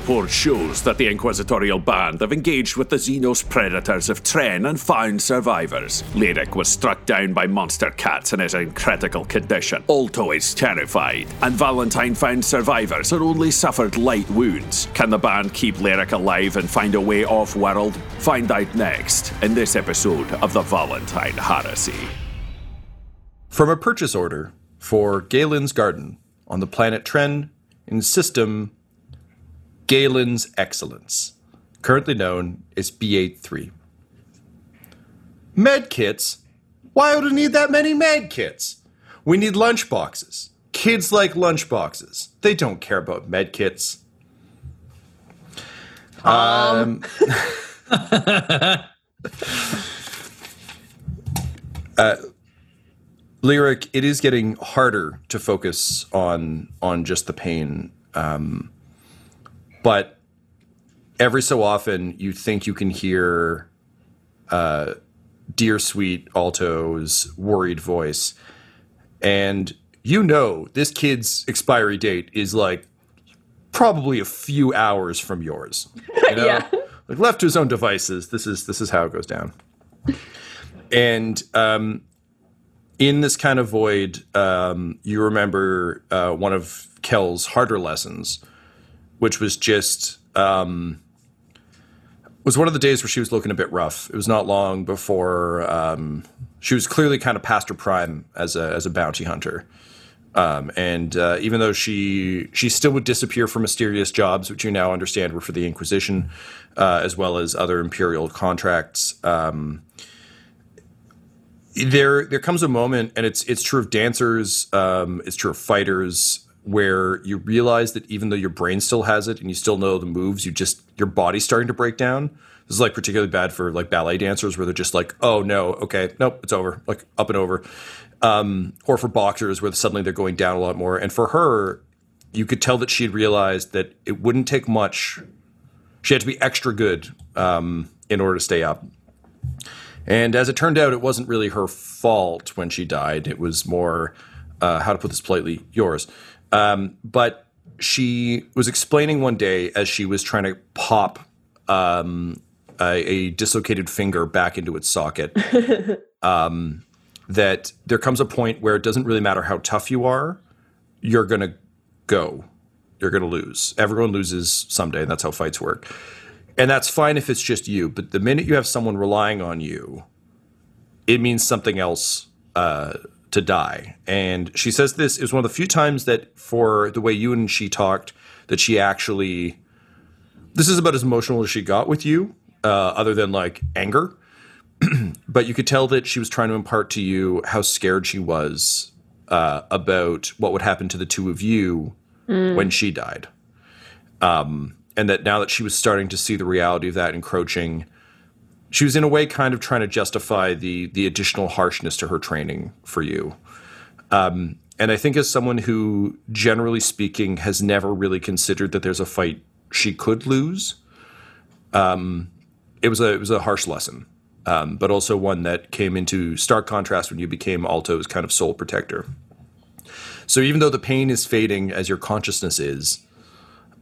report shows that the Inquisitorial Band have engaged with the Xenos predators of Tren and found survivors. Lyric was struck down by monster cats and is in critical condition. Alto is terrified, and Valentine found survivors and only suffered light wounds. Can the band keep Lyric alive and find a way off world? Find out next in this episode of the Valentine Heresy. From a purchase order for Galen's Garden on the planet Tren in system Galen's Excellence, currently known as B83. Med kits? Why would we need that many med kits? We need lunch boxes. Kids like lunch boxes. They don't care about med kits. Um, uh, lyric, it is getting harder to focus on on just the pain. Um, but every so often you think you can hear uh, dear sweet alto's worried voice. And you know this kid's expiry date is like probably a few hours from yours. You know? Yeah. like left to his own devices this is this is how it goes down. And um in this kind of void um you remember uh one of kel's harder lessons which was just um, was one of the days where she was looking a bit rough. It was not long before um, she was clearly kind of past her prime as a as a bounty hunter. Um, and uh, even though she she still would disappear for mysterious jobs, which you now understand were for the Inquisition, uh, as well as other imperial contracts, um, there there comes a moment, and it's it's true of dancers, um, it's true of fighters, where you realize that even though your brain still has it and you still know the moves, you just your body's starting to break down. This is like particularly bad for like ballet dancers where they're just like, oh no, okay, nope, it's over, like up and over. Um, or for boxers where suddenly they're going down a lot more. And for her, you could tell that she had realized that it wouldn't take much. She had to be extra good um, in order to stay up. And as it turned out, it wasn't really her fault when she died. It was more, uh, how to put this politely, yours. Um, but she was explaining one day as she was trying to pop um, a, a dislocated finger back into its socket um, that there comes a point where it doesn't really matter how tough you are, you're going to go. You're going to lose. Everyone loses someday, and that's how fights work. And that's fine if it's just you, but the minute you have someone relying on you, it means something else uh, to die. And she says this is one of the few times that, for the way you and she talked, that she actually. This is about as emotional as she got with you, uh, other than like anger. but you could tell that she was trying to impart to you how scared she was uh, about what would happen to the two of you when she died. Um, and that now that she was starting to see the reality of that encroaching, she was in a way kind of trying to justify the the additional harshness to her training for you. Um, and I think as someone who, generally speaking, has never really considered that there's a fight she could lose, um, it was a it was a harsh lesson, um, but also one that came into stark contrast when you became Alto's kind of sole protector. So even though the pain is fading as your consciousness is,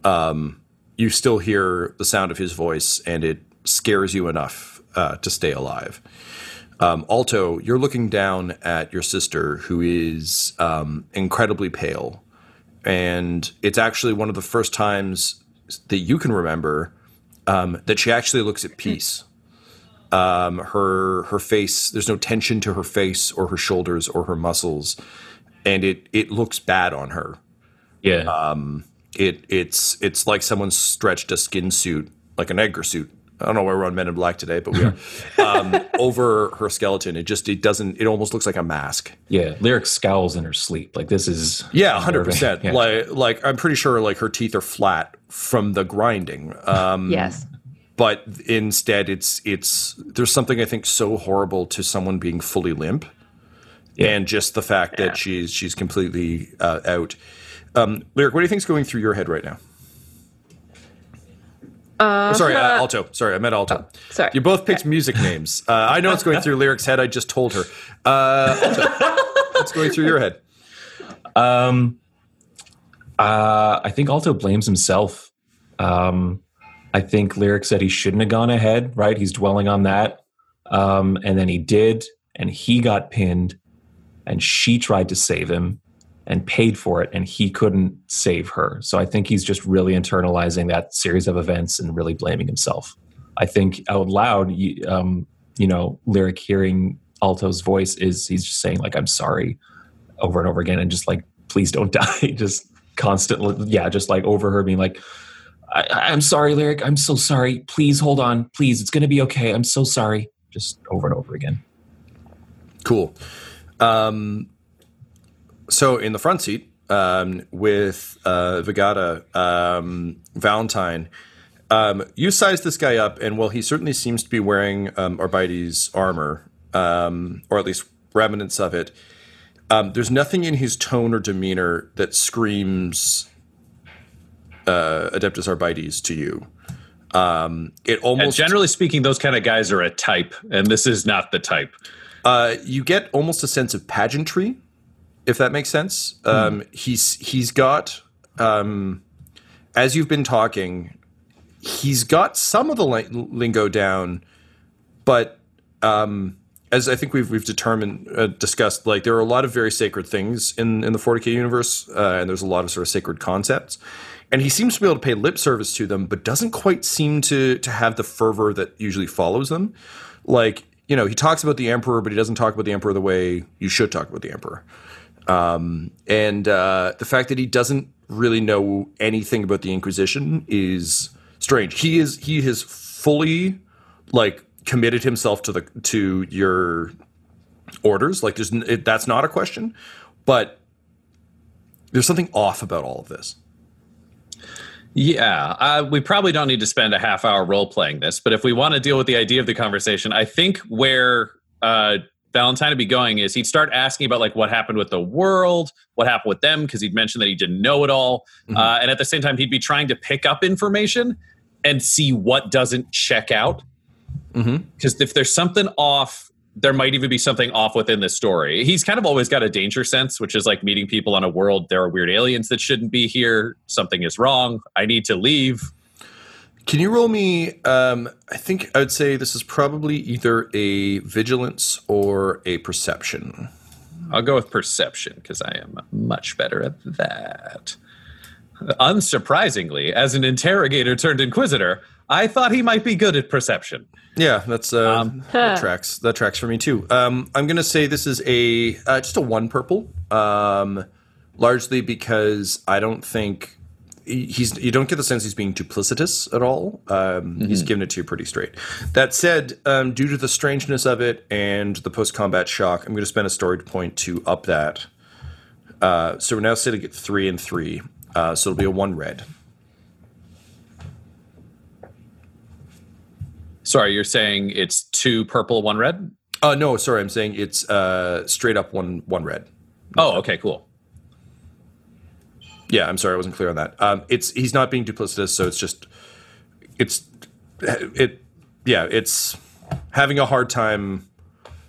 um, you still hear the sound of his voice, and it scares you enough uh, to stay alive. Um, Alto, you're looking down at your sister, who is um, incredibly pale, and it's actually one of the first times that you can remember um, that she actually looks at peace. Um, her her face, there's no tension to her face or her shoulders or her muscles, and it it looks bad on her. Yeah. It it's it's like someone stretched a skin suit, like an Edgar suit. I don't know why we're on Men in Black today, but we are um, over her skeleton. It just it doesn't. It almost looks like a mask. yeah. Lyric scowls in her sleep. Like this is Yeah, hundred percent. Yeah. Like like I'm pretty sure like her teeth are flat from the grinding. Um, yes. but instead it's it's there's something I think so horrible to someone being fully limp, and just the fact Yeah. that she's she's completely uh, out. Um, Lyric, what do you think's going through your head right now? Uh, sorry, uh, alto. Sorry, I meant alto. Oh, sorry. You both picked music names. Uh, I know it's going through Lyric's head. I just told her. Uh, alto, what's going through your head? Um, uh, I think Alto blames himself. Um, I think Lyric said he shouldn't have gone ahead, right? He's dwelling on that. Um, and then he did, and he got pinned, and she tried to save him and paid for it, and he couldn't save her. So I think he's just really internalizing that series of events and really blaming himself. I think out loud, you, um, you know, Lyric hearing Alto's voice is he's just saying, like, I'm sorry over and over again and just like please don't die just constantly yeah just like over her being like I, i'm sorry lyric i'm so sorry please hold on please it's gonna be okay i'm so sorry just over and over again Cool. Um, so in the front seat um, with uh, Vigata, um, Valentine, um, you size this guy up, and while he certainly seems to be wearing um, Arbites armor, um, or at least remnants of it, um, there's nothing in his tone or demeanor that screams uh, Adeptus Arbites to you. Um, it And almost generally speaking, those kind of guys are a type, and this is not the type. Uh, you get almost a sense of pageantry, if that makes sense. Um, he's he's got um, as you've been talking, he's got some of the li- lingo down, but um, as I think we've we've determined uh, discussed, like there are a lot of very sacred things in in the 40k universe, uh, and there's a lot of sort of sacred concepts. And he seems to be able to pay lip service to them, but doesn't quite seem to to have the fervor that usually follows them. Like you know, he talks about the emperor, but he doesn't talk about the emperor the way you should talk about the emperor. Um, and uh, the fact that he doesn't really know anything about the Inquisition is strange. He is he has fully like committed himself to the to your orders. Like there's it, that's not a question, but there's something off about all of this. Yeah, uh, we probably don't need to spend a half hour role playing this, but if we want to deal with the idea of the conversation, I think where uh, Valentine would be going is he'd start asking about like what happened with the world, what happened with them, because he'd mentioned that he didn't know it all, uh, and at the same time he'd be trying to pick up information and see what doesn't check out. Because if there's something off, there might even be something off within the story. He's kind of always got a danger sense, which is like meeting people on a world. There are weird aliens that shouldn't be here. Something is wrong. I need to leave. Can you roll me? Um, I think I would say this is probably either a vigilance or a perception. I'll go with perception because I am much better at that. Unsurprisingly, as an interrogator turned inquisitor, I thought he might be good at perception. Yeah, that's uh, Um, that tracks. That tracks for me too. Um, I'm gonna say this is a uh, just a one purple, um, largely because I don't think he's. You don't get the sense he's being duplicitous at all. Um, He's giving it to you pretty straight. That said, um, due to the strangeness of it and the post combat shock, I'm going to spend a story point to up that. Uh, so we're now sitting at three and three. Uh, so it'll be a one red. Sorry, you're saying it's two purple, one red? Uh, no, sorry, I'm saying it's uh, straight up one one red. Oh, okay, cool. Yeah, I'm sorry, I wasn't clear on that. Um, it's he's not being duplicitous, so it's just it's it yeah, it's having a hard time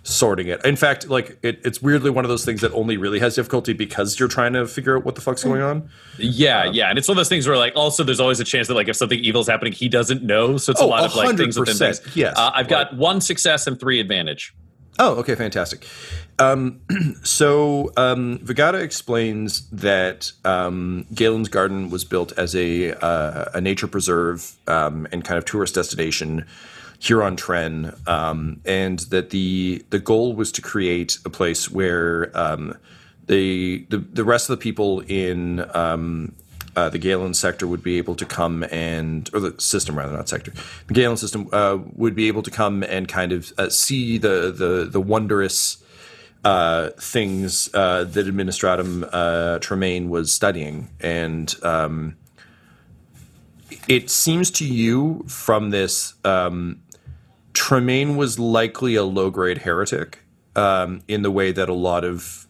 sorting it. In fact, like it, it's weirdly one of those things that only really has difficulty because you're trying to figure out what the fuck's going on. Yeah, yeah, and it's one of those things where, like, also there's always a chance that, like, if something evil is happening, he doesn't know. So it's a Oh, lot of like things within 100%, things. yes. uh, I've got one success and three advantage. Oh, okay, fantastic. Um, so um, Vigata explains that um, Galen's Garden was built as a uh, a nature preserve um, and kind of tourist destination here on Tren, um, and that the the goal was to create a place where um, the, the the rest of the people in uh, the Galen sector would be able to come and, or the system rather, not sector, the Galen system uh, would be able to come and kind of uh, see the the the wondrous uh, things uh, that Administratum uh, Tremaine was studying, and um, it seems to you from this, um, Tremaine was likely a low grade heretic um, in the way that a lot of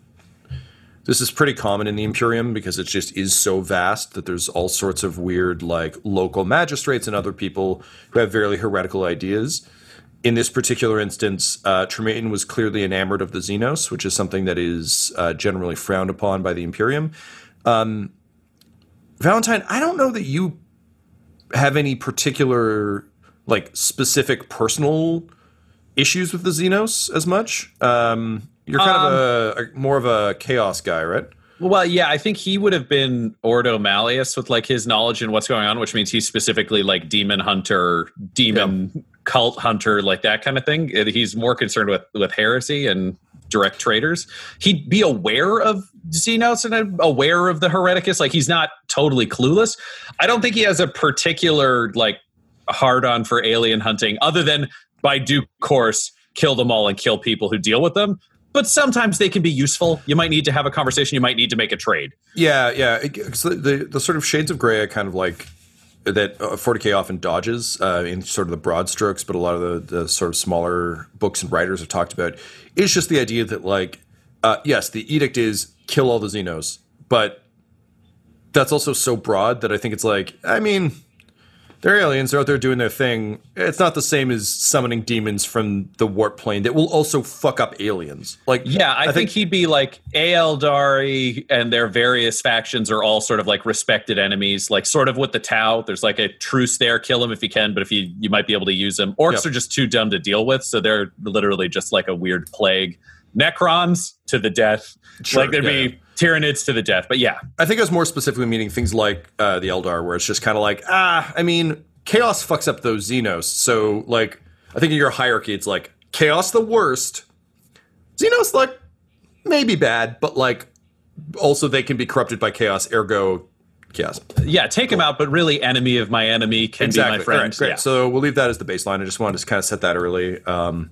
this is pretty common in the Imperium because it just is so vast that there's all sorts of weird, like local magistrates and other people who have very heretical ideas. In this particular instance, uh, Tremaine was clearly enamored of the Xenos, which is something that is uh, generally frowned upon by the Imperium. Um, Valentine, I don't know that you have any particular, like, specific personal issues with the Xenos as much. Um, you're kind Um, of a, a more of a chaos guy, right? Well, yeah, I think he would have been Ordo Malleus with like his knowledge and what's going on, which means he's specifically like demon hunter, demon cult hunter, like that kind of thing. Uh, He's more concerned with with heresy and direct traitors. He'd be aware of Xenos and aware of the Hereticus. Like he's not totally clueless. I don't think he has a particular like hard on for alien hunting, other than by due course kill them all and kill people who deal with them. But sometimes they can be useful. You might need to have a conversation. You might need to make a trade. Yeah, yeah. The, the sort of shades of gray, I kind of like that. Uh, 40k often dodges uh, in sort of the broad strokes, but a lot of the, the sort of smaller books and writers have talked about is just the idea that like, uh, yes, the edict is kill all the Xenos, but that's also so broad that I think it's like, I mean, they're aliens. They're out there doing their thing. It's not the same as summoning demons from the warp plane that will also fuck up aliens. Like, Yeah, I, think, he'd be like Aeldari and their various factions are all sort of like respected enemies, like sort of with the Tau. There's like a truce there, kill him if you can, but if you you might be able to use them. Orks Yep. are just too dumb to deal with, so they're literally just like a weird plague. Necrons to the death. Sure, like there'd yeah, be Tyranids to the death. But yeah, I think I was more specifically meaning things like uh, the Eldar, where it's just kind of like, ah, I mean, chaos fucks up those Xenos. So, like, I think in your hierarchy, it's like chaos the worst, Xenos like maybe bad, but like also they can be corrupted by chaos. Ergo, chaos. yeah, take him out, but really enemy of my enemy can be my friend. right, great. Yeah. So we'll leave that as the baseline. I just wanted to kind of set that early, um,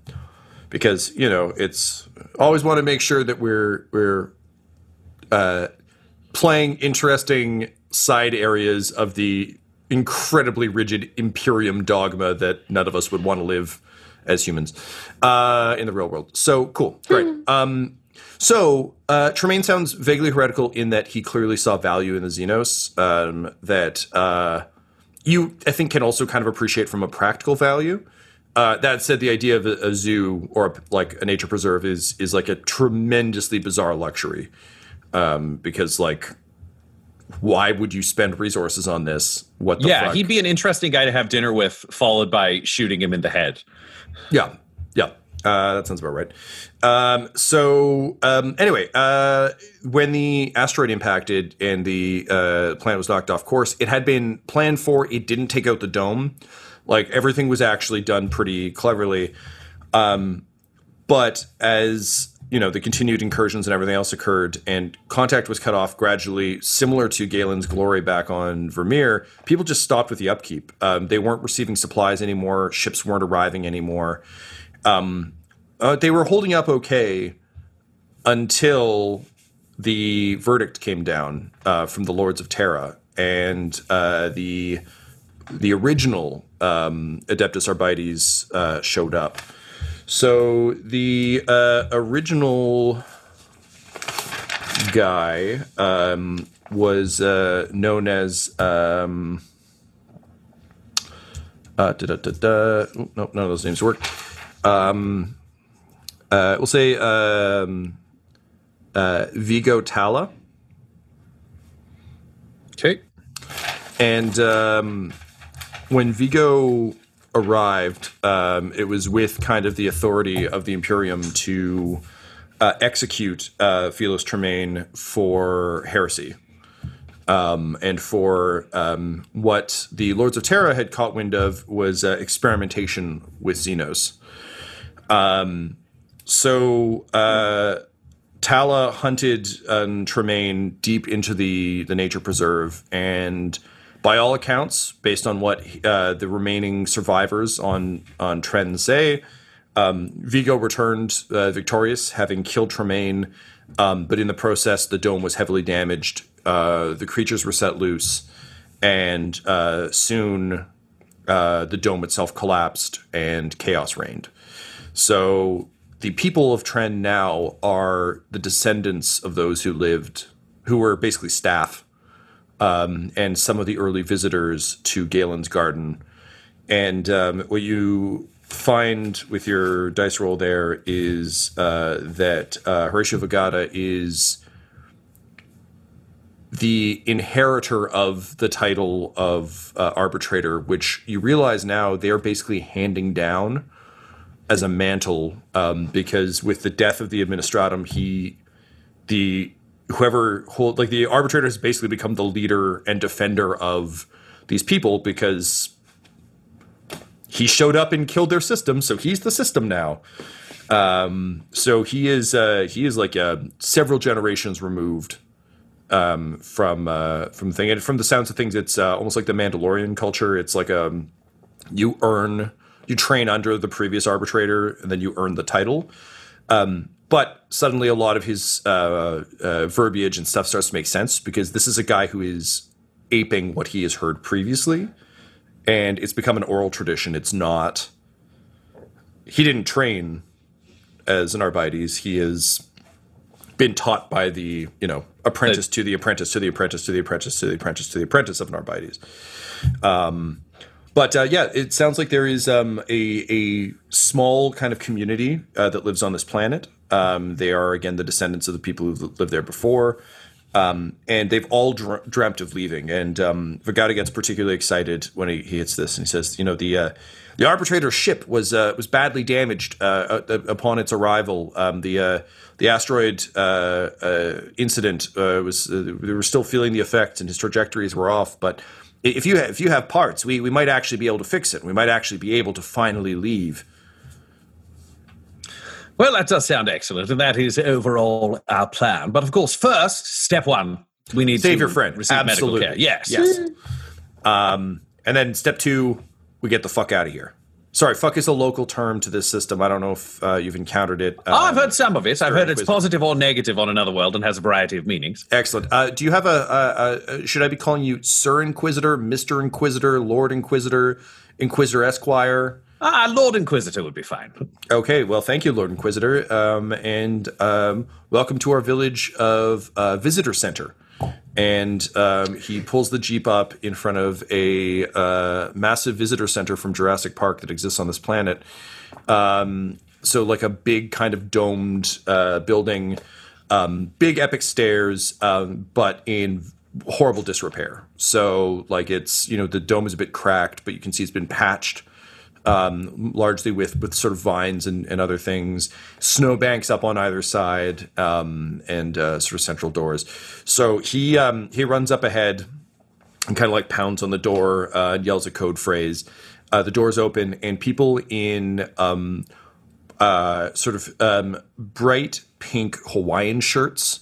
because you know it's always want to make sure that we're we're uh, playing interesting side areas of the incredibly rigid Imperium dogma that none of us would want to live as humans uh, in the real world. So cool, great. Um, so uh, Tremaine sounds vaguely heretical in that he clearly saw value in the Xenos. Um, that uh, you, I think, can also kind of appreciate from a practical value. Uh, that said, the idea of a, a zoo or a, like a nature preserve is is like a tremendously bizarre luxury um, because like why would you spend resources on this? What the yeah, fuck? he'd be an interesting guy to have dinner with, followed by shooting him in the head. Yeah, yeah, uh, that sounds about right. Um, so um, anyway, uh, when the asteroid impacted and the uh, planet was knocked off course, it had been planned for. It didn't take out the dome. Like everything was actually done pretty cleverly. Um, but as you know, the continued incursions and everything else occurred, and contact was cut off gradually, similar to Galen's glory back on Vermeer. People just stopped with the upkeep. Um, they weren't receiving supplies anymore. Ships weren't arriving anymore. Um, uh, they were holding up okay until the verdict came down uh, from the Lords of Terra, and uh, the the original um, Adeptus Arbites uh, showed up. So the uh, original guy um, was uh, known as. Um, uh, da, da, da, da. Ooh, no, none of those names work. Um, uh, we'll say um, uh, Vigo Tala. Okay. And um, when Vigo arrived, um, it was with kind of the authority of the Imperium to uh, execute uh, Tremaine for heresy. Um, and for um, what the Lords of Terra had caught wind of was uh, experimentation with Xenos. Um, so uh, Tala hunted um, Tremaine deep into the the nature preserve, and by all accounts, based on what uh, the remaining survivors on on Tren say, um, Vigo returned uh, victorious, having killed Tremaine. Um, but in the process, the dome was heavily damaged. Uh, the creatures were set loose, and uh, soon uh, the dome itself collapsed and chaos reigned. So the people of Tren now are the descendants of those who lived, who were basically staff, um, and some of the early visitors to Galen's garden. And um, what you find with your dice roll there is uh, that uh, Horatio Vagata is the inheritor of the title of uh, arbitrator, which you realize now they're basically handing down as a mantle um, because with the death of the administratum, he the whoever hold like the arbitrator has basically become the leader and defender of these people because he showed up and killed their system, so he's the system now. Um, so he is uh, he is like uh, several generations removed um, from uh, from thing, and from the sounds of things, it's uh, almost like the Mandalorian culture. It's like um, you earn, you train under the previous arbitrator, and then you earn the title. Um, but suddenly, a lot of his uh, uh, verbiage and stuff starts to make sense because this is a guy who is aping what he has heard previously, and it's become an oral tradition. It's not. He didn't train as an Arbites. He has been taught by the you know apprentice to the apprentice to the apprentice to the apprentice to the apprentice to the apprentice of an Arbites. Um, but uh, yeah, it sounds like there is um, a, a small kind of community uh, that lives on this planet. Um, they are again the descendants of the people who lived there before, um, and they've all dr- dreamt of leaving. And um, Vagata gets particularly excited when he, he hits this, and he says, "You know, the uh, the arbitrator's ship was uh, was badly damaged uh, uh, upon its arrival. Um, the uh, the asteroid uh, uh, incident uh, was uh, we were still feeling the effects, and his trajectories were off. But if you have, if you have parts, we we might actually be able to fix it. We might actually be able to finally leave." Well, that does sound excellent, and that is overall our plan. But of course, first, step one, we need to Save to your friend. receive Absolutely. medical care. Yes. Yes. Um, and then step two, we get the fuck out of here. Sorry, fuck is a local term to this system. I don't know if uh, you've encountered it. Oh, I've Um, heard some of it. I've heard it's positive or negative on another world and has a variety of meanings. Excellent. Uh, do you have a, a, a? Should I be calling you Sir Inquisitor, Mister Inquisitor, Lord Inquisitor, Inquisitor Esquire? Ah, Lord Inquisitor would be fine. Okay, well, thank you, Lord Inquisitor, um, and um, welcome to our village of uh, Visitor Center. And um, he pulls the jeep up in front of a uh, massive visitor center from Jurassic Park that exists on this planet. Um, so, like a big kind of domed uh, building, um, big epic stairs, um, but in horrible disrepair. So, like it's you know the dome is a bit cracked, but you can see it's been patched um, largely with with sort of vines and, and other things, snowbanks up on either side, um, and uh, sort of central doors. So he um, he runs up ahead and kind of like pounds on the door uh, and yells a code phrase. Uh, the doors open and people in um, uh, sort of um, bright pink Hawaiian shirts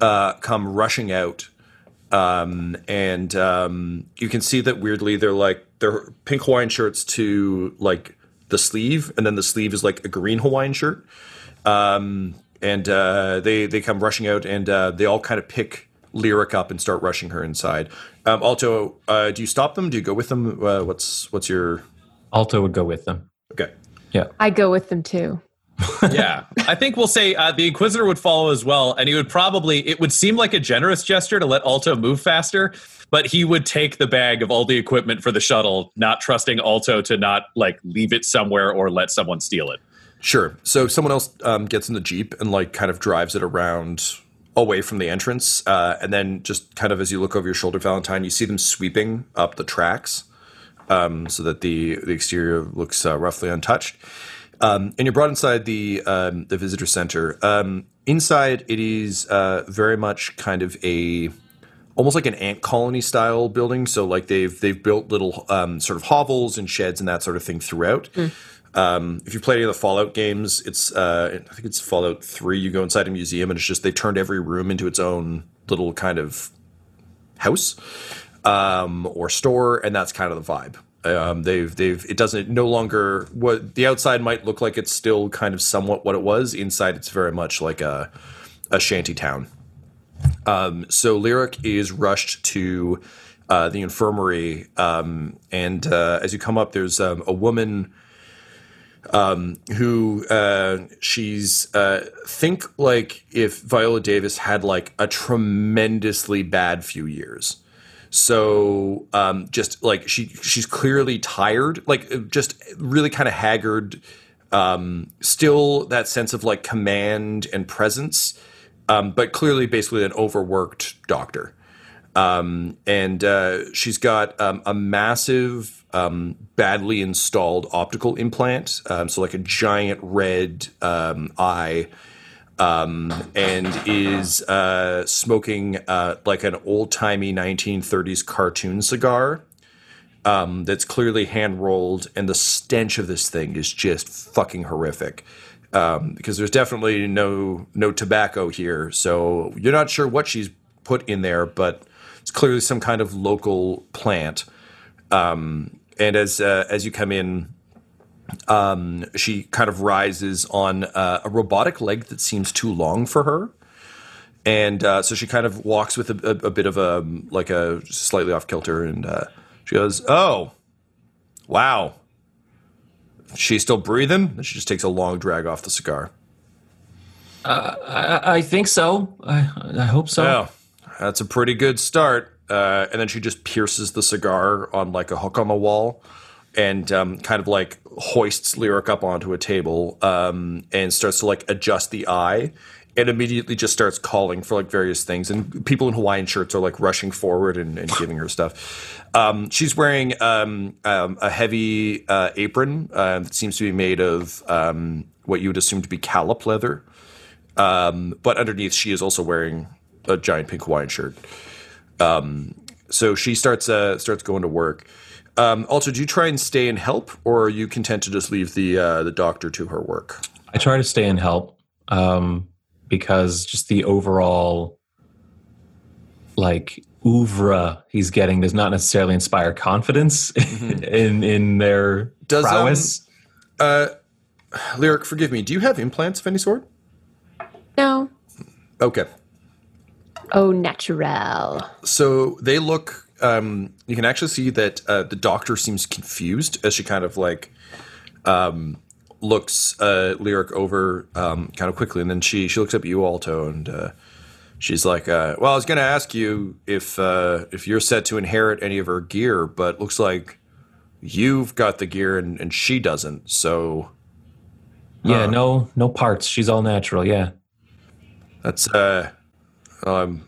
uh, come rushing out um, and you can see that weirdly they're like they're pink Hawaiian shirts to like the sleeve, and then the sleeve is like a green Hawaiian shirt. Um, and uh, they they come rushing out, and uh, they all kind of pick Lyric up and start rushing her inside. Um, Alto, uh, do you stop them? Do you go with them? Uh, what's what's your Alto would go with them. okay? Yeah. I go with them too. Yeah, I think we'll say uh, the Inquisitor would follow as well, and he would probably. It would seem like a generous gesture to let Alto move faster, but he would take the bag of all the equipment for the shuttle, not trusting Alto to not like leave it somewhere or let someone steal it. Sure. So someone else um, gets in the jeep and like kind of drives it around away from the entrance, uh, and then just kind of as you look over your shoulder, Valentine, you see them sweeping up the tracks um, so that the the exterior looks uh, roughly untouched. Um, and you're brought inside the um, the visitor center. Um, inside, it is uh, very much kind of a almost like an ant colony style building. So like they've they've built little um, sort of hovels and sheds and that sort of thing throughout. Um, if you play any of the Fallout games, it's uh, I think it's Fallout Three. You go inside a museum and it's just they turned every room into its own little kind of house um, or store, and that's kind of the vibe. Um, they've they've it doesn't no longer what the outside might look like it's still kind of somewhat what it was. Inside, it's very much like a a shanty town. Um, so Lyric is rushed to uh, the infirmary. Um, and uh, as you come up, there's um, a woman um, who uh, she's uh, think like if Viola Davis had like a tremendously bad few years. So um, just like she she's clearly tired, like just really kind of haggard. Um, still that sense of like command and presence, um, but clearly basically an overworked doctor. Um, and uh, she's got um, a massive, um, badly installed optical implant, so like a giant red eye, um, and is uh, smoking uh, like an old timey 1930s cartoon cigar. that's clearly hand rolled, and the stench of this thing is just fucking horrific. because there's definitely no no tobacco here, so you're not sure what she's put in there, but it's clearly some kind of local plant. Um, and as uh, as you come in, um, she kind of rises on uh, a robotic leg that seems too long for her, and uh, so she kind of walks with a, a, a bit of a like a slightly off kilter, and uh, she goes, "Oh, wow." She's still breathing. And she just takes a long drag off the cigar. I, I think so. I, I hope so. Oh, that's a pretty good start. Uh, and then she just pierces the cigar on like a hook on the wall and um, kind of like hoists Lyric up onto a table um, and starts to like adjust the eye and immediately just starts calling for like various things. And people in Hawaiian shirts are like rushing forward and, and giving her stuff. Um, she's wearing um, um, a heavy uh, apron uh, that seems to be made of um, what you would assume to be callop leather. but underneath, she is also wearing a giant pink Hawaiian shirt. Um, so she starts uh, starts going to work. Um, also, do you try and stay and help, or are you content to just leave the uh, the doctor to her work? I try to stay and help um, because just the overall like oeuvre he's getting does not necessarily inspire confidence in in their Does, um, prowess. Uh, Lyric, forgive me. Do you have implants of any sort? No. Okay. Oh, natural. So they look. Um, you can actually see that uh, the doctor seems confused as she kind of like um, looks uh, lyric over um, kind of quickly, and then she she looks up at you, Alto, and uh, she's like, uh, "Well, I was going to ask you if uh, if you're set to inherit any of her gear, but looks like you've got the gear and, and she doesn't. So yeah, no no parts. She's all natural. Yeah. that's uh, um,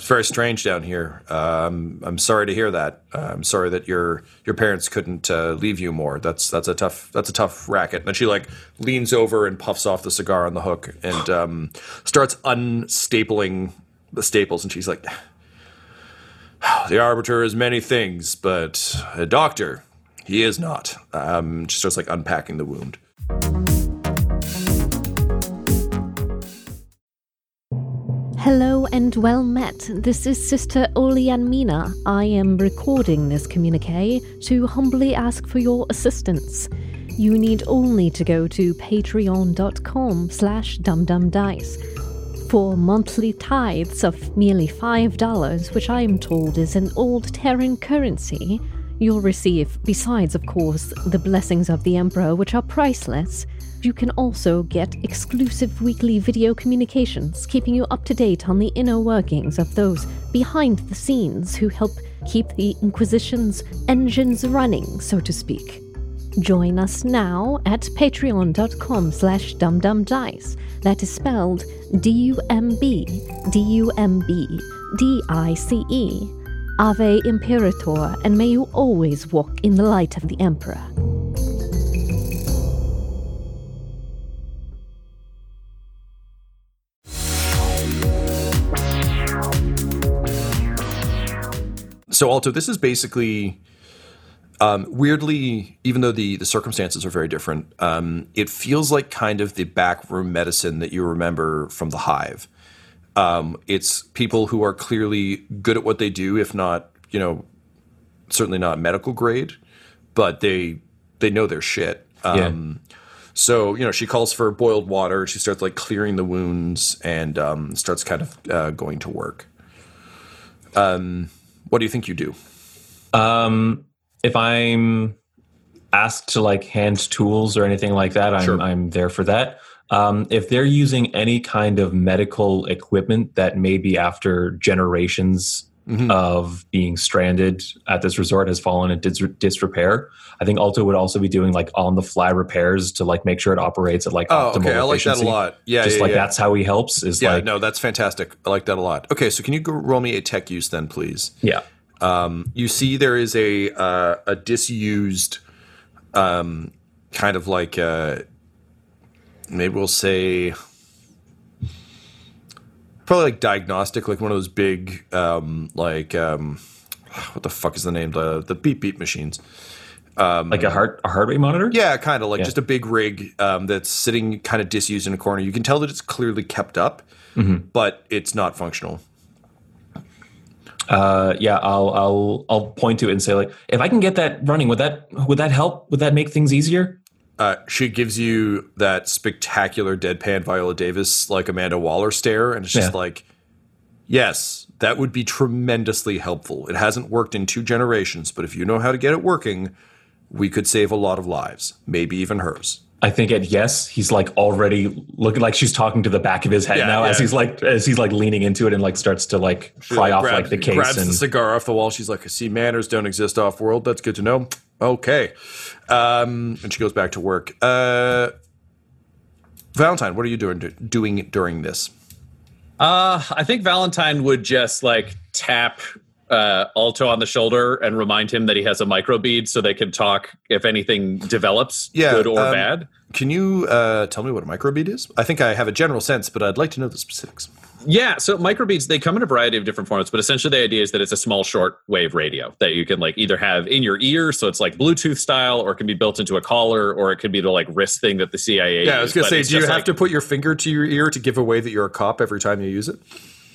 it's very strange down here. Um, I'm sorry to hear that. Uh, I'm sorry that your your parents couldn't uh, leave you more. That's that's a tough that's a tough racket. And then she like leans over and puffs off the cigar on the hook and um, starts unstapling the staples. And she's like, "The arbiter is many things, but a doctor, he is not." Um, she starts like unpacking the wound. Hello and well met. This is Sister Oleanmina. I am recording this communique to humbly ask for your assistance. You need only to go to patreon.com slash dumbdumbdice. For monthly tithes of merely $5, which I am told is an old Terran currency, you'll receive, besides, of course, the blessings of the Emperor, which are priceless, you can also get exclusive weekly video communications, keeping you up to date on the inner workings of those behind the scenes who help keep the Inquisition's engines running, so to speak. Join us now at patreon.com slash dumbdumbdice. That is spelled D-U-M-B, D-U-M-B, D-I-C-E. Ave Imperator, and may you always walk in the light of the Emperor. So, Alto, this is basically um, weirdly, even though the the circumstances are very different, um, it feels like kind of the backroom medicine that you remember from the Hive. Um, it's people who are clearly good at what they do, if not, you know, certainly not medical grade, but they they know their shit. Um, So you know, she calls for boiled water. She starts like clearing the wounds and um, starts kind of uh, going to work. Um, What do you think you do? Um, if I'm asked to like hand tools or anything like that, I'm Sure. I'm there for that. Um, if they're using any kind of medical equipment that maybe after generations Mhm. of being stranded at this resort has fallen into dis- disrepair, I think Alto would also be doing like on the fly repairs to like make sure it operates at like Oh, optimal okay. I like that a lot. Yeah, Just yeah, like yeah. that's how he helps. Is Yeah, like no, that's fantastic. I like that a lot. Okay, so can you go roll me a tech use then, please? yeah. Um, you see, there is a uh, a disused, um, kind of like uh, maybe we'll say probably like diagnostic, like one of those big, um, like um, what the fuck is the name? The the beep beep machines. like a heart a heart rate monitor. Yeah, kind of like Yeah. just a big rig um, that's sitting kind of disused in a corner. You can tell that it's clearly kept up, but it's not functional. Uh, yeah, I'll I'll I'll point to it and say like, if I can get that running, would that would that help? Would that make things easier? Uh, she gives you that spectacular deadpan Viola Davis, like Amanda Waller stare, and it's just Yeah. like, yes, that would be tremendously helpful. It hasn't worked in two generations, but if you know how to get it working, we could save a lot of lives, maybe even hers. I think at yes, he's like already looking like she's talking to the back of his head Yeah, now as he's like as he's like leaning into it and like starts to like pry off grabs, like the case grabs and the cigar off the wall. She's like, "See, manners don't exist off world. That's good to know." Okay, um, and she goes back to work. Uh, Valentine, what are you doing doing during this? Uh, I think Valentine would just like tap uh, Alto on the shoulder and remind him that he has a microbead so they can talk if anything develops, Yeah, good or um, bad. Can you uh, tell me what a microbead is? I think I have a general sense, but I'd like to know the specifics. Yeah, so microbeads they come in a variety of different forms, but essentially the idea is that it's a small short wave radio that you can like either have in your ear, so it's like Bluetooth style, or it can be built into a collar, or it could be the like wrist thing that the CIA. Yeah, I was gonna say, do you have like- to put your finger to your ear to give away that you're a cop every time you use it?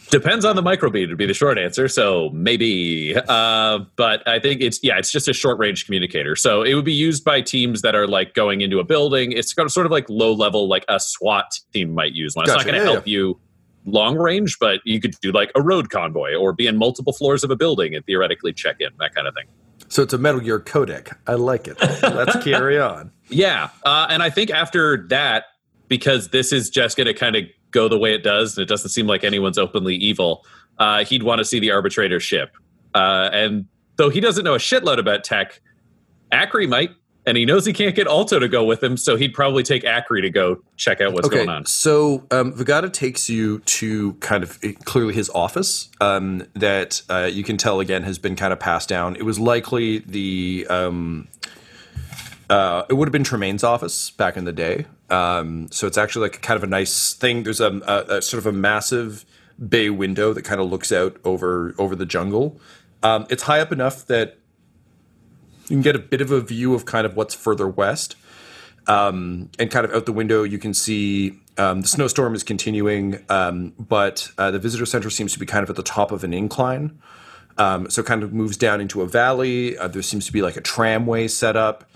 Depends on the microbead would be the short answer. So maybe, uh, but I think it's yeah, it's just a short range communicator. So it would be used by teams that are like going into a building. It's kind of sort of like low level, like a SWAT team might use one. It's Gotcha. not going to Yeah, help you long range, but you could do like a road convoy or be in multiple floors of a building and theoretically check in that kind of thing. So it's a Metal Gear codec. I like it. Let's carry on. Yeah, uh, and I think after that, because this is just going to kind of go the way it does, and it doesn't seem like anyone's openly evil, uh, he'd want to see the arbitrator ship. Uh, and though he doesn't know a shitload about tech, Acri might, and he knows he can't get Alto to go with him, so he'd probably take Acri to go check out what's going on. So um, Vegata takes you to kind of eh, clearly his office um, that uh, you can tell again has been kind of passed down. It was likely the um, uh, it would have been Tremaine's office back in the day. Um, so it's actually like kind of a nice thing. There's a, a, a sort of a massive bay window that kind of looks out over over the jungle. Um, it's high up enough that you can get a bit of a view of kind of what's further west and kind of out the window you can see um, the snowstorm is continuing um, but uh, the visitor center seems to be kind of at the top of an incline um, so it kind of moves down into a valley uh, there seems to be like a tramway set up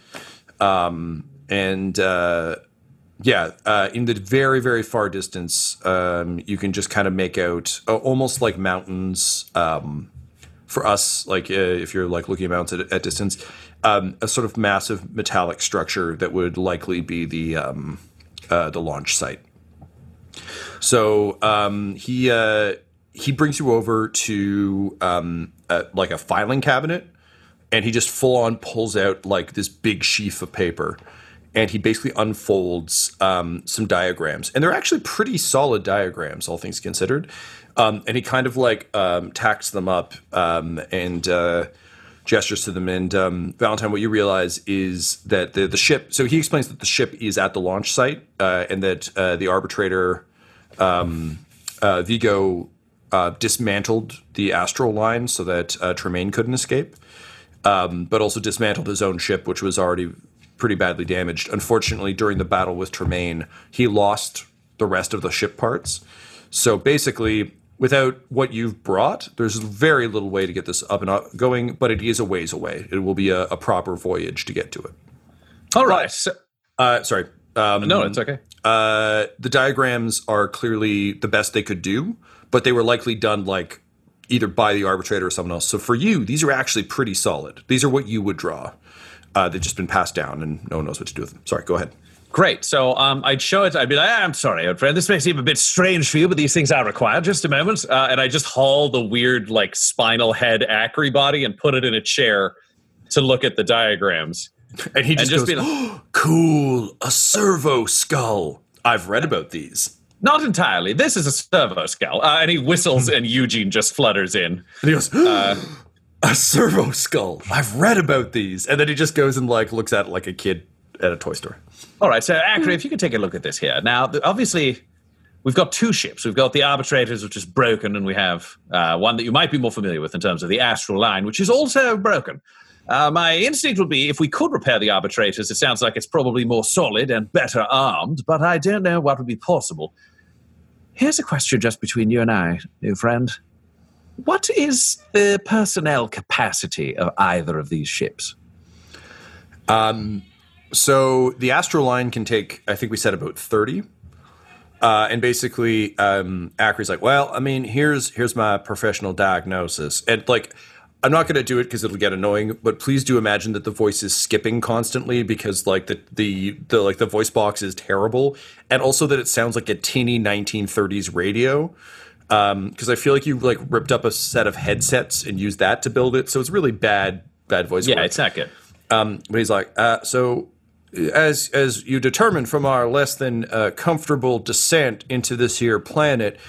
um, and uh, yeah uh, in the very very far distance um, you can just kind of make out uh, almost like mountains um, for us, like uh, if you're like looking at mountains at, at distance, um, a sort of massive metallic structure that would likely be the um, uh, the launch site. So um, he uh, he brings you over to like a filing cabinet, and he just full on pulls out like this big sheaf of paper, and he basically unfolds um, some diagrams, and they're actually pretty solid diagrams, all things considered. Um, and he kind of like um, tacks them up um, and uh, gestures to them. And um, Valentine, what you realize is that the the ship. So he explains that the ship is at the launch site, uh, and that uh, the arbitrator um, uh, Vigo uh, dismantled the astral line so that uh, Tremaine couldn't escape, um, but also dismantled his own ship, which was already pretty badly damaged. Unfortunately, during the battle with Tremaine, he lost the rest of the ship parts. So basically, without what you've brought, there's very little way to get this up and up going, but it is a ways away. It will be a, a proper voyage to get to it. All right. So, Uh, sorry. Um, no, it's okay. uh, the diagrams are clearly the best they could do, but they were likely done like either by the arbitrator or someone else. So for you, these are actually pretty solid. These are what you would draw. Uh, they've just been passed down, and no one knows what to do with them. Sorry, go ahead. Great. So um, I'd show it. I'd be like, "Ah, I'm sorry, old friend. This may seem a bit strange for you, but these things are required. Just a moment. Uh, and I just haul the weird, like, spinal head acri body and put it in a chair to look at the diagrams. And he just, just goes, be "Oh, "Cool, a servo skull. I've read about these." Not entirely. This is a servo skull. Uh, and he whistles, and Eugene just flutters in. And he goes, "A servo skull. I've read about these." And then he just goes and like looks at it like a kid at a toy store. All right, so Acri, if you could take a look at this here. Now, obviously, we've got two ships. We've got the Arbitrators, which is broken, and we have uh, one that you might be more familiar with in terms of the Astral Line, which is also broken. Uh, my instinct would be if we could repair the Arbitrators, it sounds like it's probably more solid and better armed, but I don't know what would be possible. Here's a question just between you and I, new friend. What is the personnel capacity of either of these ships? So the Astro line can take, I think we said about thirty, uh, and basically, um, like, well, I mean, here's here's my professional diagnosis, and like, I'm not going to do it because it'll get annoying, but please do imagine that the voice is skipping constantly because like the the the like the voice box is terrible, and also that it sounds like a teeny 1930s radio. Because I feel like you like ripped up a set of headsets and used that to build it, so it's really bad bad voice. Yeah, work. it's not good. But he's like, uh, so as as you determined from our less than uh, comfortable descent into this here planet,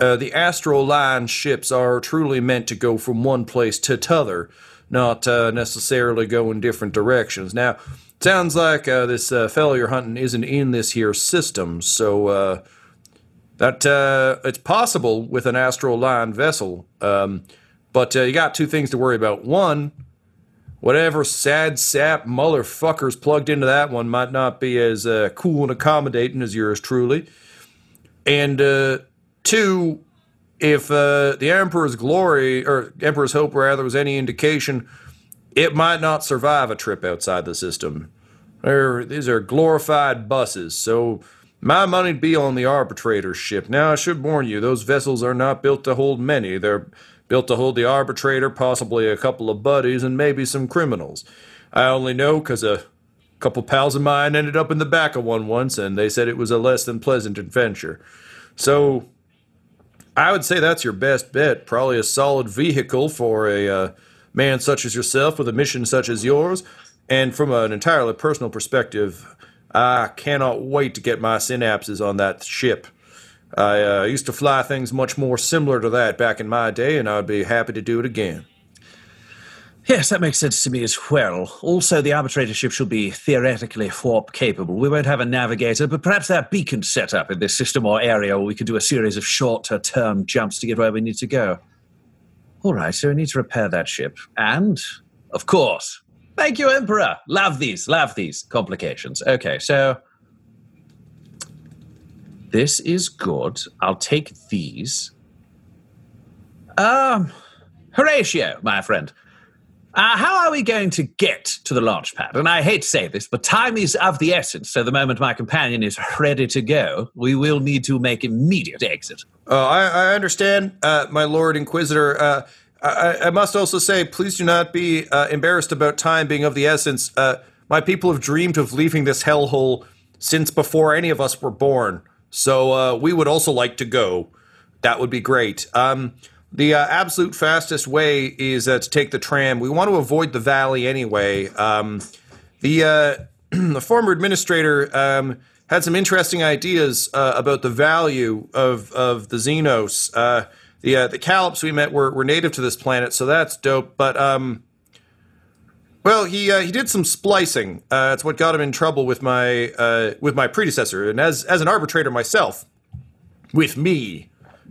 uh, the astral line ships are truly meant to go from one place to t'other, not uh, necessarily go in different directions. Now, sounds like uh, this uh, fellow you're hunting isn't in this here system, so uh, that it's possible with an astral line vessel. Um, but you got two things to worry about. One, whatever sad sap motherfuckers plugged into that one might not be as cool and accommodating as yours truly. And two, if uh, the Emperor's glory or Emperor's hope rather was any indication, it might not survive a trip outside the system. They're, these are glorified buses, so my money'd be on the arbitrator ship. Now I should warn you, those vessels are not built to hold many. They're built to hold the arbitrator, possibly a couple of buddies, and maybe some criminals. I only know because a couple pals of mine ended up in the back of one once, and they said it was a less than pleasant adventure. So I would say that's your best bet. Probably a solid vehicle for a uh, man such as yourself with a mission such as yours. And from an entirely personal perspective, I cannot wait to get my synapses on that ship. I uh, used to fly things much more similar to that back in my day, and I'd be happy to do it again. Yes, that makes sense to me as well. Also, the arbitrator ship should be theoretically warp capable. We won't have a navigator, but perhaps there are beacons set up in this system or area where we could do a series of shorter term jumps to get where we need to go. All right, so we need to repair that ship. And, of course, thank you, Emperor. Love these, love these complications. Okay, so this is good. I'll take these. Um, Horatio, my friend. Uh, how are we going to get to the launch pad? And I hate to say this, but time is of the essence. So the moment my companion is ready to go, we will need to make immediate exit. Uh, I, I understand, uh, my Lord Inquisitor. Uh, I, I must also say, please do not be uh, embarrassed about time being of the essence. Uh, my people have dreamed of leaving this hellhole since before any of us were born. So we would also like to go. That would be great. Um, the uh, absolute fastest way is uh, to take the tram. We want to avoid the valley anyway. Um, the uh, the former administrator um, had some interesting ideas uh, about the value of of the Xenos. Uh, the uh, the Callops we met were, were native to this planet, so that's dope. But um, well, he he did some splicing. It's what got him in trouble with my with my predecessor, and as as an arbitrator myself, with me.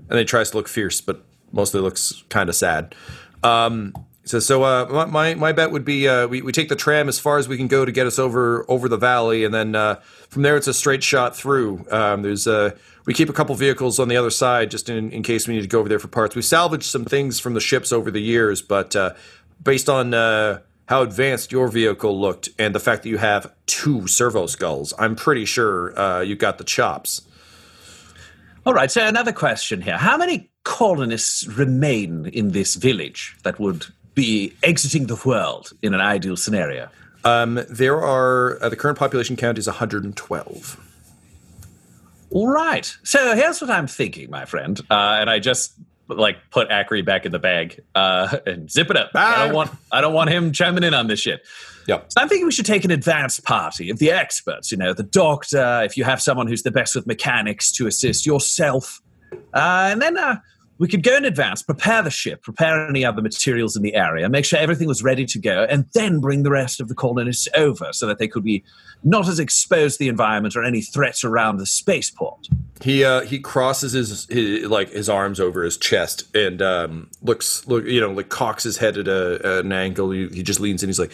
And he tries to look fierce, but mostly looks kind of sad. Um, so, so uh, my- my bet would be uh, we we take the tram as far as we can go to get us over over the valley, and then uh, from there it's a straight shot through. Um, there's uh, we keep a couple vehicles on the other side just in in case we need to go over there for parts. We salvaged some things from the ships over the years, but uh, based on uh, how advanced your vehicle looked and the fact that you have two servo skulls, I'm pretty sure you got the chops. All right, so another question here. How many colonists remain in this village that would be exiting the world in an ideal scenario? Um, there are uh, the current population count is 112. All right. So here's what I'm thinking, my friend. Uh, and I just like put Acri back in the bag uh, and zip it up. I don't want I don't want him chiming in on this shit. Yep. So I'm thinking we should take an advanced party of the experts. You know, the doctor. If you have someone who's the best with mechanics to assist yourself, uh, and then uh, we could go in advance, prepare the ship, prepare any other materials in the area, make sure everything was ready to go, and then bring the rest of the colonists over so that they could be not as exposed to the environment or any threats around the spaceport. He uh, he crosses his, his like his arms over his chest and um, looks look you know like cocks his head at a, an angle. He, he just leans in. He's like,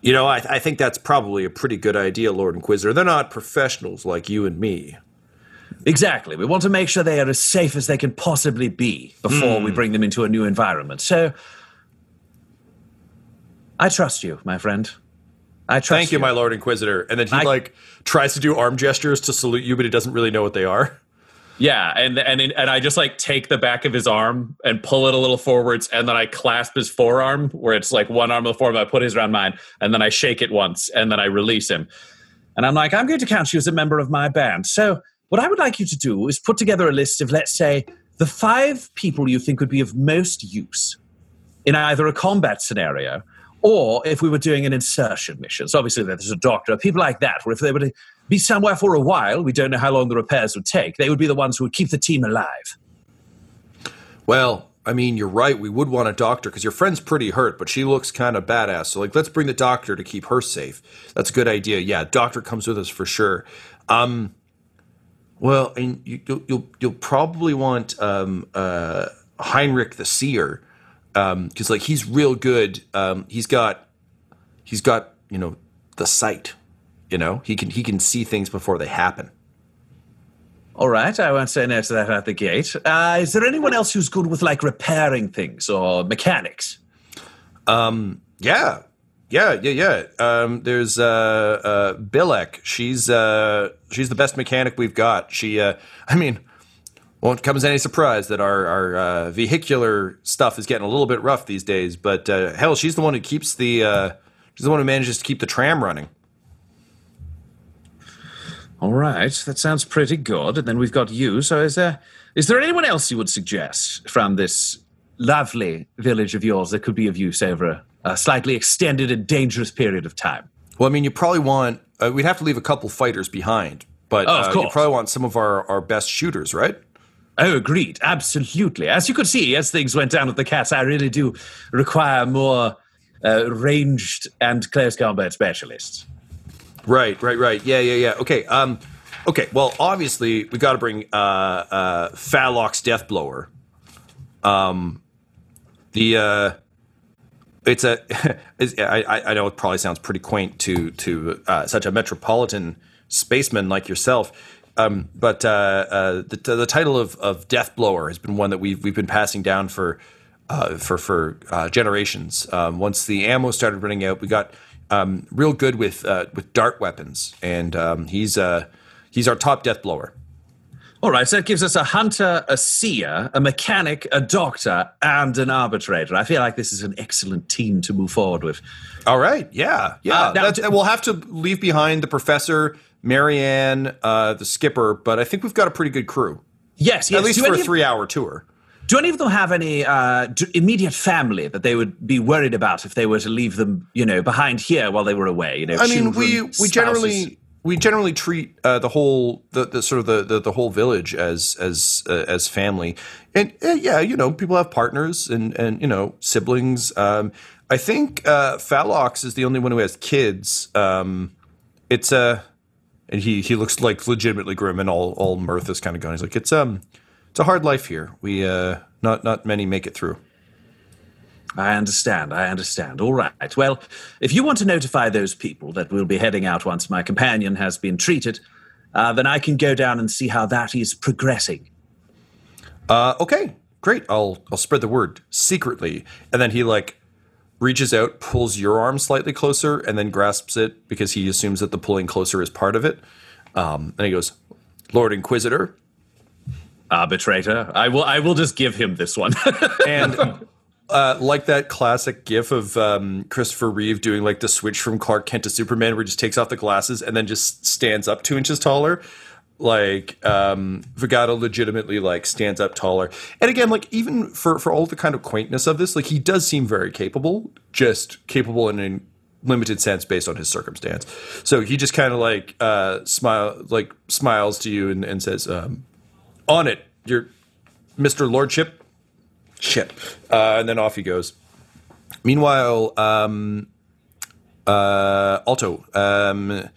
you know, I, I think that's probably a pretty good idea, Lord Inquisitor. They're not professionals like you and me. Exactly. We want to make sure they are as safe as they can possibly be before we hmm. bring them into a new environment. So, I trust you, my friend. I trust Thank you, my Lord Inquisitor. And then he I- like tries to do arm gestures to salute you, but he doesn't really know what they are. Yeah, and and and I just like take the back of his arm and pull it a little forwards, and then I clasp his forearm where it's like one arm of the forearm. I put his around mine, and then I shake it once, and then I release him. And I'm like, I'm going to count you as a member of my band. So what I would like you to do is put together a list of, let's say, the five people you think would be of most use in either a combat scenario or if we were doing an insertion mission. So obviously there's a doctor, people like that, where if they were to be somewhere for a while, we don't know how long the repairs would take, they would be the ones who would keep the team alive. Well, I mean, you're right. We would want a doctor because your friend's pretty hurt, but she looks kind of badass. So, like, let's bring the doctor to keep her safe. That's a good idea. Yeah, doctor comes with us for sure. Um, well, and you, you'll, you'll you'll probably want um, uh, Heinrich the Seer because like he's real good. Um, he's got he's got you know the sight. You know he can he can see things before they happen. All right, I won't say no to that at the gate. Uh, is there anyone else who's good with like repairing things or mechanics? Yeah, yeah, yeah, yeah. Um, there's uh, uh, Bilek. She's uh, she's the best mechanic we've got. She, uh, I mean, won't come as any surprise that our our uh, vehicular stuff is getting a little bit rough these days. But uh, hell, she's the one who keeps the uh, she's the one who manages to keep the tram running. All right, that sounds pretty good. And then we've got you. So is there is there anyone else you would suggest from this lovely village of yours that could be of use over a, slightly extended and dangerous period of time? Well, I mean, you probably want uh, we'd have to leave a couple fighters behind, but Oh, uh, you probably want some of our our best shooters, right? Oh, agreed. Absolutely. As you could see, as things went down with the cats, I really do require more uh, ranged and close combat specialists. Right, right, right. Yeah, yeah, yeah. Okay. Um, okay. Well, obviously, we got to bring uh, uh, Fallox Deathblower. Um, the uh, it's a. it's, I, I know it probably sounds pretty quaint to to uh, such a metropolitan spaceman like yourself. Um, but uh, uh, the, the title of, of Deathblower has been one that we've we've been passing down for uh, for for uh, generations. Um, once the ammo started running out, we got um, real good with uh, with dart weapons, and um, he's uh, he's our top death blower. All right, so it gives us a hunter, a seer, a mechanic, a doctor, and an arbitrator. I feel like this is an excellent team to move forward with. All right, yeah, yeah. Uh, now, d- we'll have to leave behind the professor, Marianne, uh, the skipper, but I think we've got a pretty good crew, Yes, yes. at least do for a three-hour tour. Do any of them have any uh, d- immediate family that they would be worried about if they were to leave them, you know, behind here while they were away? You know, I mean, children, we we spouses? generally we generally treat uh, the whole the, the sort of the, the, the whole village as as uh, as family, and uh, yeah, you know, people have partners and and you know siblings. Um, I think uh, Phalox is the only one who has kids. Um, it's a uh, and he he looks like legitimately grim, and all all mirth is kind of gone. He's like, it's um, it's a hard life here. We uh, not not many make it through. I understand. I understand. All right. Well, if you want to notify those people that we'll be heading out once my companion has been treated, uh, then I can go down and see how that is progressing. Uh, okay, great. I'll I'll spread the word secretly, and then he like reaches out, pulls your arm slightly closer, and then grasps it because he assumes that the pulling closer is part of it. Um, and he goes, "Lord Inquisitor, arbitrator. I will. I will just give him this one. and uh, like that classic gif of um, Christopher Reeve doing like the switch from Clark Kent to Superman, where he just takes off the glasses and then just stands up two inches taller. Like um, Vigato legitimately like stands up taller, and again, like even for for all the kind of quaintness of this, like he does seem very capable, just capable in a limited sense based on his circumstance. So he just kind of like uh, smile, like smiles to you and, and says, um, "On it, your Mister Lordship." Ship. Uh, and then off he goes. Meanwhile, um, uh, Alto, um,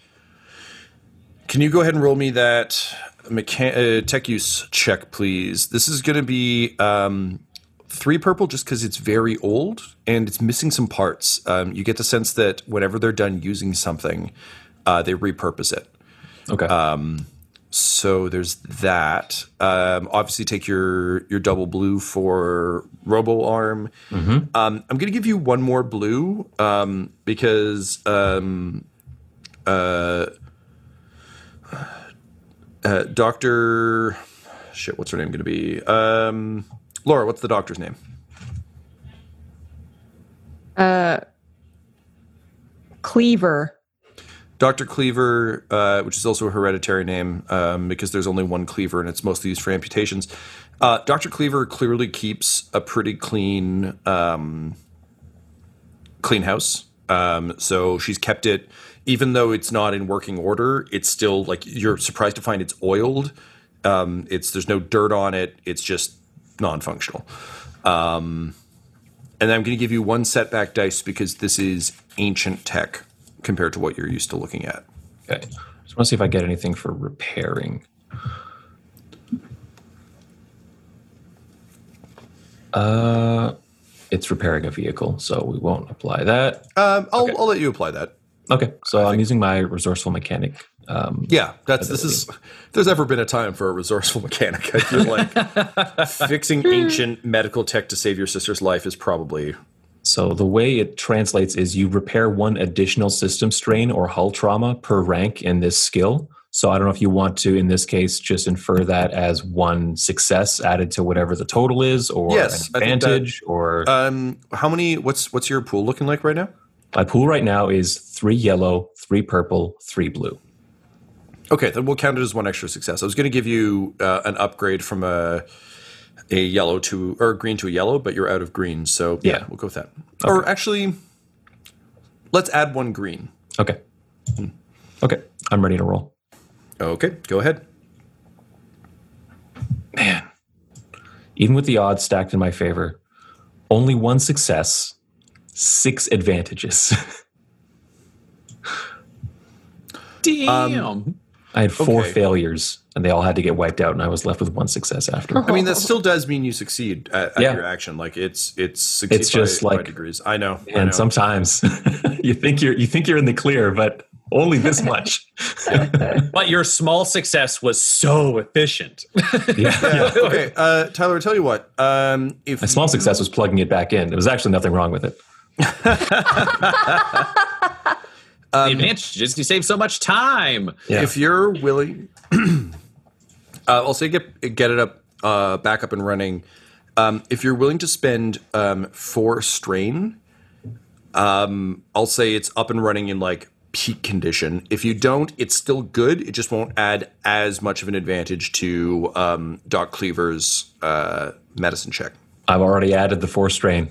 can you go ahead and roll me that mecha- uh, tech use check, please? This is going to be um, three purple just because it's very old and it's missing some parts. Um, you get the sense that whenever they're done using something, uh, they repurpose it. Okay. So there's that. Um, obviously, take your your double blue for Robo Arm. Um, I'm going to give you one more blue um, because um, uh, uh, Doctor shit. What's her name going to be? Um, Laura. What's the doctor's name? Uh, Cleaver. Dr. Cleaver, uh, which is also a hereditary name um, because there's only one Cleaver and it's mostly used for amputations. Uh, Dr. Cleaver clearly keeps a pretty clean, um, clean house. Um, so she's kept it, even though it's not in working order. It's still like you're surprised to find it's oiled. Um, it's there's no dirt on it. It's just non-functional. Um, and I'm going to give you one setback dice because this is ancient tech compared to what you're used to looking at. okay. Just want to see if I get anything for repairing. Uh, it's repairing a vehicle, so we won't apply that. Um, I'll, I'll let you apply that. Okay, so I'm using my resourceful mechanic. Um, Yeah, that's this is. If there's ever been a time for a resourceful mechanic, I feel like fixing ancient medical tech to save your sister's life is probably So the way it translates is you repair one additional system strain or hull trauma per rank in this skill. So I don't know if you want to, in this case, just infer that as one success added to whatever the total is, or Yes, an think that- advantage, or Um, how many? What's what's your pool looking like right now? my pool right now is three yellow, three purple, three blue. Okay, then we'll count it as one extra success. I was going to give you uh, an upgrade from a a yellow to or green to a yellow, but you're out of green, so yeah, Yeah. we'll go with that. Or actually, let's add one green. Okay. Hmm. Okay, I'm ready to roll. Okay, go ahead. Man, even with the odds stacked in my favor, only one success, six advantages. Um, Damn. I had four Okay. failures, and they all had to get wiped out, and I was left with one success after. I mean, that still does mean you succeed at, at Yeah. your action. Like it's it's succeed It's just by like- degrees. I know. I and know. sometimes you think you're you think you're in the clear, but only this much. But your small success was so efficient. yeah. okay, uh, Tyler. I tell you what. Um, if My small success was plugging it back in. There was actually nothing wrong with it. The advantage is you save so much time. Yeah. if you're willing, uh, I'll say get get it up, uh, back up and running. Um, if you're willing to spend um, four strain, um, I'll say it's up and running in like peak condition. If you don't, it's still good. It just won't add as much of an advantage to um, Doc Cleaver's uh, medicine check. I've already added the four strain.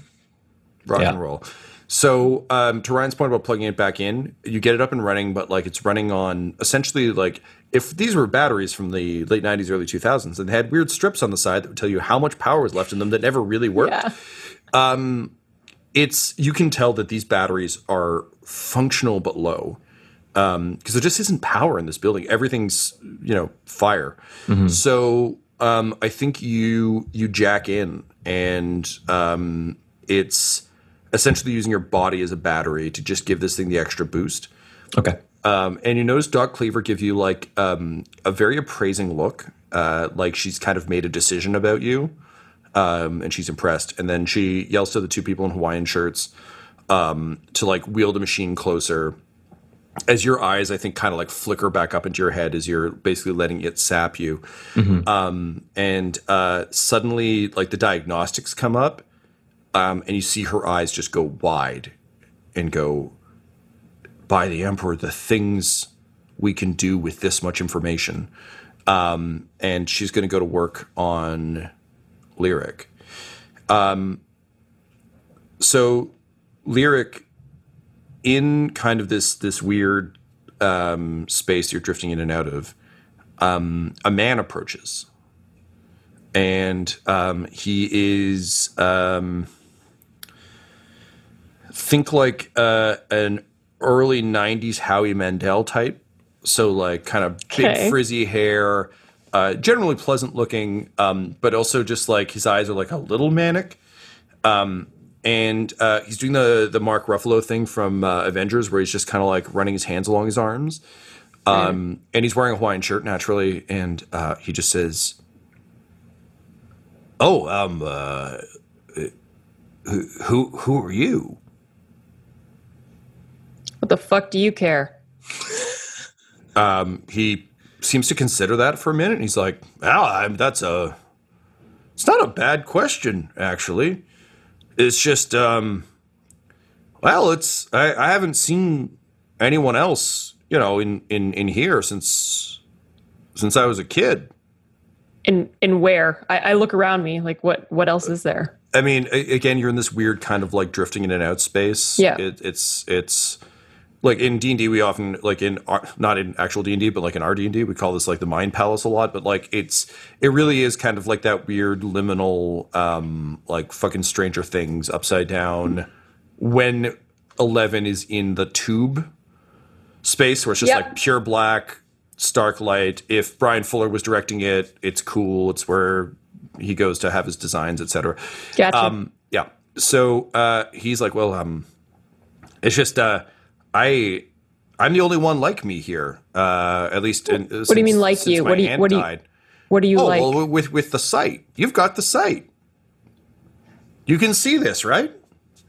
rock Yeah. and roll. So um, to Ryan's point about plugging it back in, you get it up and running, but like it's running on essentially like if these were batteries from the late '90s, early 2000s, and they had weird strips on the side that would tell you how much power was left in them that never really worked. Yeah. It's you can tell that these batteries are functional but low because there just isn't power in this building. Everything's you know fire. So um, I think you you jack in, and um, it's essentially using your body as a battery to just give this thing the extra boost. Okay. Um, and you notice Doc Cleaver give you like um, a very appraising look, uh, like she's kind of made a decision about you, um, and she's impressed. And then she yells to the two people in Hawaiian shirts um, to like wheel the machine closer, as your eyes, I think, kind of like flicker back up into your head as you're basically letting it sap you. Um, and uh, suddenly, like the diagnostics come up, um, and you see her eyes just go wide and go, by the Emperor, the things we can do with this much information. Um, and she's going to go to work on Lyric. Um, so, Lyric in kind of this this weird um, space you're drifting in and out of, um, a man approaches, and um, he is um, think like uh, an early '90s Howie Mandel type, so like kind of big Okay. frizzy hair, uh, generally pleasant looking, um, but also just like his eyes are like a little manic and uh, he's doing the the Mark Ruffalo thing from uh, Avengers, where he's just kind of like running his hands along his arms. Um, And he's wearing a Hawaiian shirt naturally, and uh, he just says, "Oh, um, uh, who who who are you?" What the fuck do you care? He seems to consider that for a minute, and he's like, "Well, I'm, that's a it's not a bad question, actually. It's just, um, well, it's I, I haven't seen anyone else, you know, in in in here since since I was a kid. In in where? I, I look around me. Like what? What else is there? I mean, again, you're in this weird kind of like drifting in and out space. Yeah. it, it's it's like in D and D, we often like in our, not in actual D and D, but like in our D and D, we call this like the Mind Palace a lot. But like it's it really is kind of like that weird liminal, um, like fucking Stranger Things upside down when Eleven is in the tube space where it's just Yep. like pure black, stark light. If Brian Fuller was directing it, it's cool. It's where he goes to have his designs, etc. Gotcha. Um, yeah. So uh, he's like, well, um, it's just uh, I I'm the only one like me here. Uh, at least. In, what do you mean, like you? What do you- what do you- what do you oh, like? well, with with the sight, you've got the sight. You can see this, right?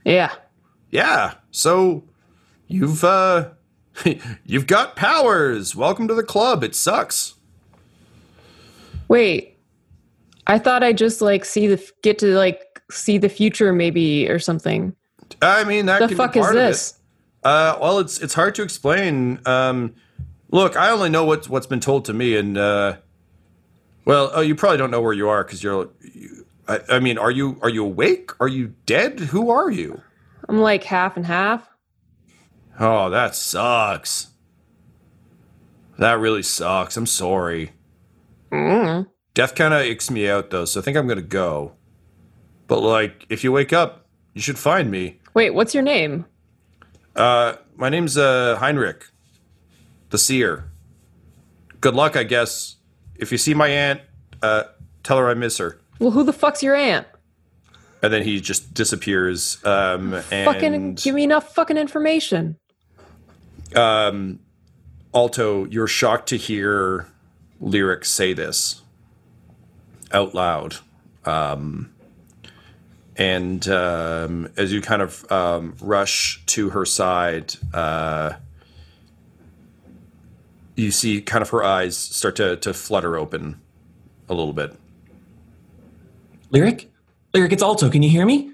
yeah. Yeah. So you've uh, you've got powers. Welcome to the club. It sucks. Wait. I thought I just like see the get to like see the future maybe or something. I mean, that The fuck be is part of it. this? Uh, well, it's it's hard to explain. Um, look, I only know what's what's been told to me, and uh, well, oh, you probably don't know where you are because you're. You, I, I mean, are you are you awake? Are you dead? Who are you? I'm like half and half. Oh, that sucks. That really sucks. I'm sorry. Death kind of icks me out though, so I think I'm gonna go. But like, if you wake up, you should find me. Wait, what's your name? Uh, my name's uh, Heinrich, the seer. Good luck, I guess. If you see my aunt, uh, tell her I miss her. Well, who the fuck's your aunt? And then he just disappears. Um, and Fucking give me enough fucking information. Um, Alto, you're shocked to hear lyrics say this out loud. Um, and um, as you kind of um, rush to her side, uh, you see kind of her eyes start to, to flutter open a little bit. Lyric? Lyric, it's Alto. Can you hear me?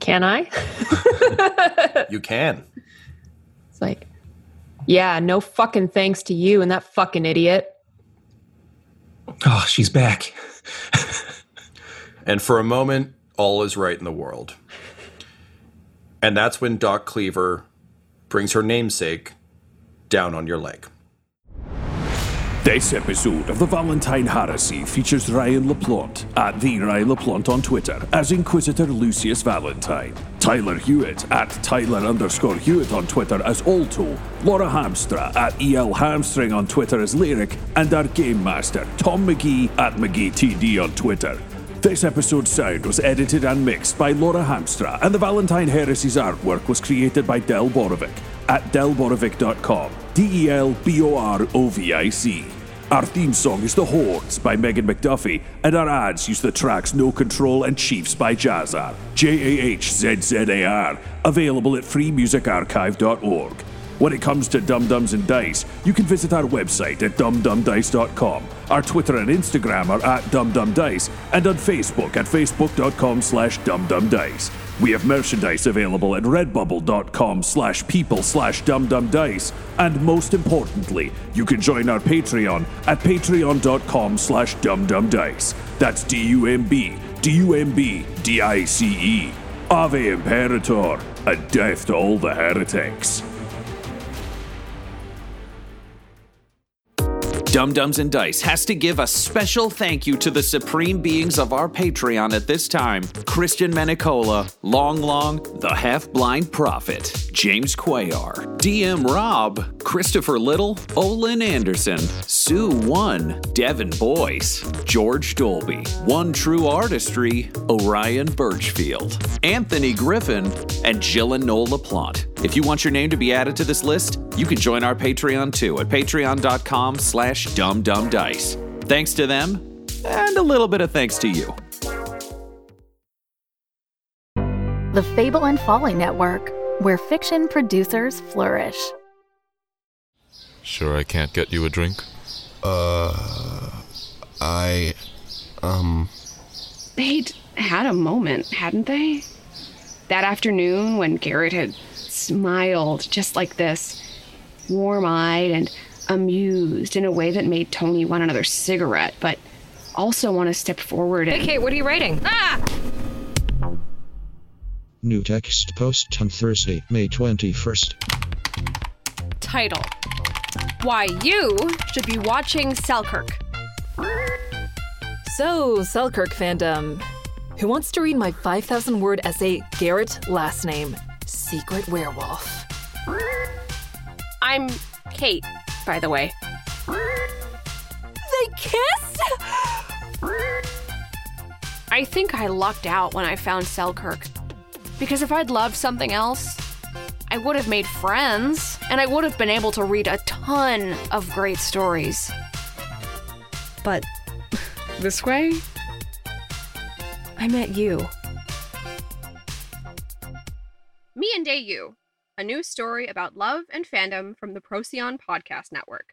Can I? You can. It's like, yeah, no fucking thanks to you and that fucking idiot. Oh, she's back. And for a moment, all is right in the world. And that's when Doc Cleaver brings her namesake down on your leg. This episode of the Valentine Heresy features Ryan LaPlante at the Ryan LaPlante on Twitter as Inquisitor Lucius Valentine, Tyler Hewitt at Tyler underscore Hewitt on Twitter as Alto, Laura Hamstra at EL Hamstring on Twitter as Lyric, and our Game Master, Tom McGee at McGeeTD on Twitter. This episode's sound was edited and mixed by Laura Hamstra, and the Valentine Heresy's artwork was created by Del Borovic at delborovic.com. D E L B O R O V I C. Our theme song is The Hordes by Megan McDuffie, and our ads use the tracks No Control and Chiefs by Jahzzar. J A H Z Z A R. Available at freemusicarchive.org. When it comes to Dumb Dumbs and Dice, you can visit our website at dumbdumbdice.com. Our Twitter and Instagram are at dumbdumbdice, and on Facebook at facebook.com slash dumbdumbdice. We have merchandise available at redbubble.com slash people slash dumbdumbdice. And most importantly, you can join our Patreon at patreon.com slash dumbdumbdice. That's D-U-M-B, D-U-M-B, D-I-C-E. Ave Imperator, and death to all the heretics. Dumb Dumbs and Dice has to give a special thank you to the supreme beings of our Patreon at this time Christian Menicola, Long Long, the Half Blind Prophet, James Quayar, DM Rob, Christopher Little, Olin Anderson, Sue One, Devin Boyce, George Dolby, One True Artistry, Orion Birchfield, Anthony Griffin, and Jill and Noel LaPlante. If you want your name to be added to this list, you can join our Patreon too at patreon.com slash dumbdumbdice. Thanks to them, and a little bit of thanks to you. The Fable and Folly Network, where fiction producers flourish. Sure, I can't get you a drink? Uh, I, um. They'd had a moment, hadn't they? That afternoon when Garrett had smiled just like this, warm eyed and amused in a way that made Tony want another cigarette, but also want to step forward and. Hey, Kate, what are you writing? Ah! New text post on Thursday, May 21st. Title Why You Should Be Watching Selkirk. So, Selkirk fandom. Who wants to read my 5,000 word essay, Garrett Last Name, Secret Werewolf? I'm Kate, by the way. They kissed? I think I lucked out when I found Selkirk. Because if I'd loved something else, I would have made friends, and I would have been able to read a ton of great stories. But this way, I met you. Me and Day You, a new story about love and fandom from the Procyon Podcast Network.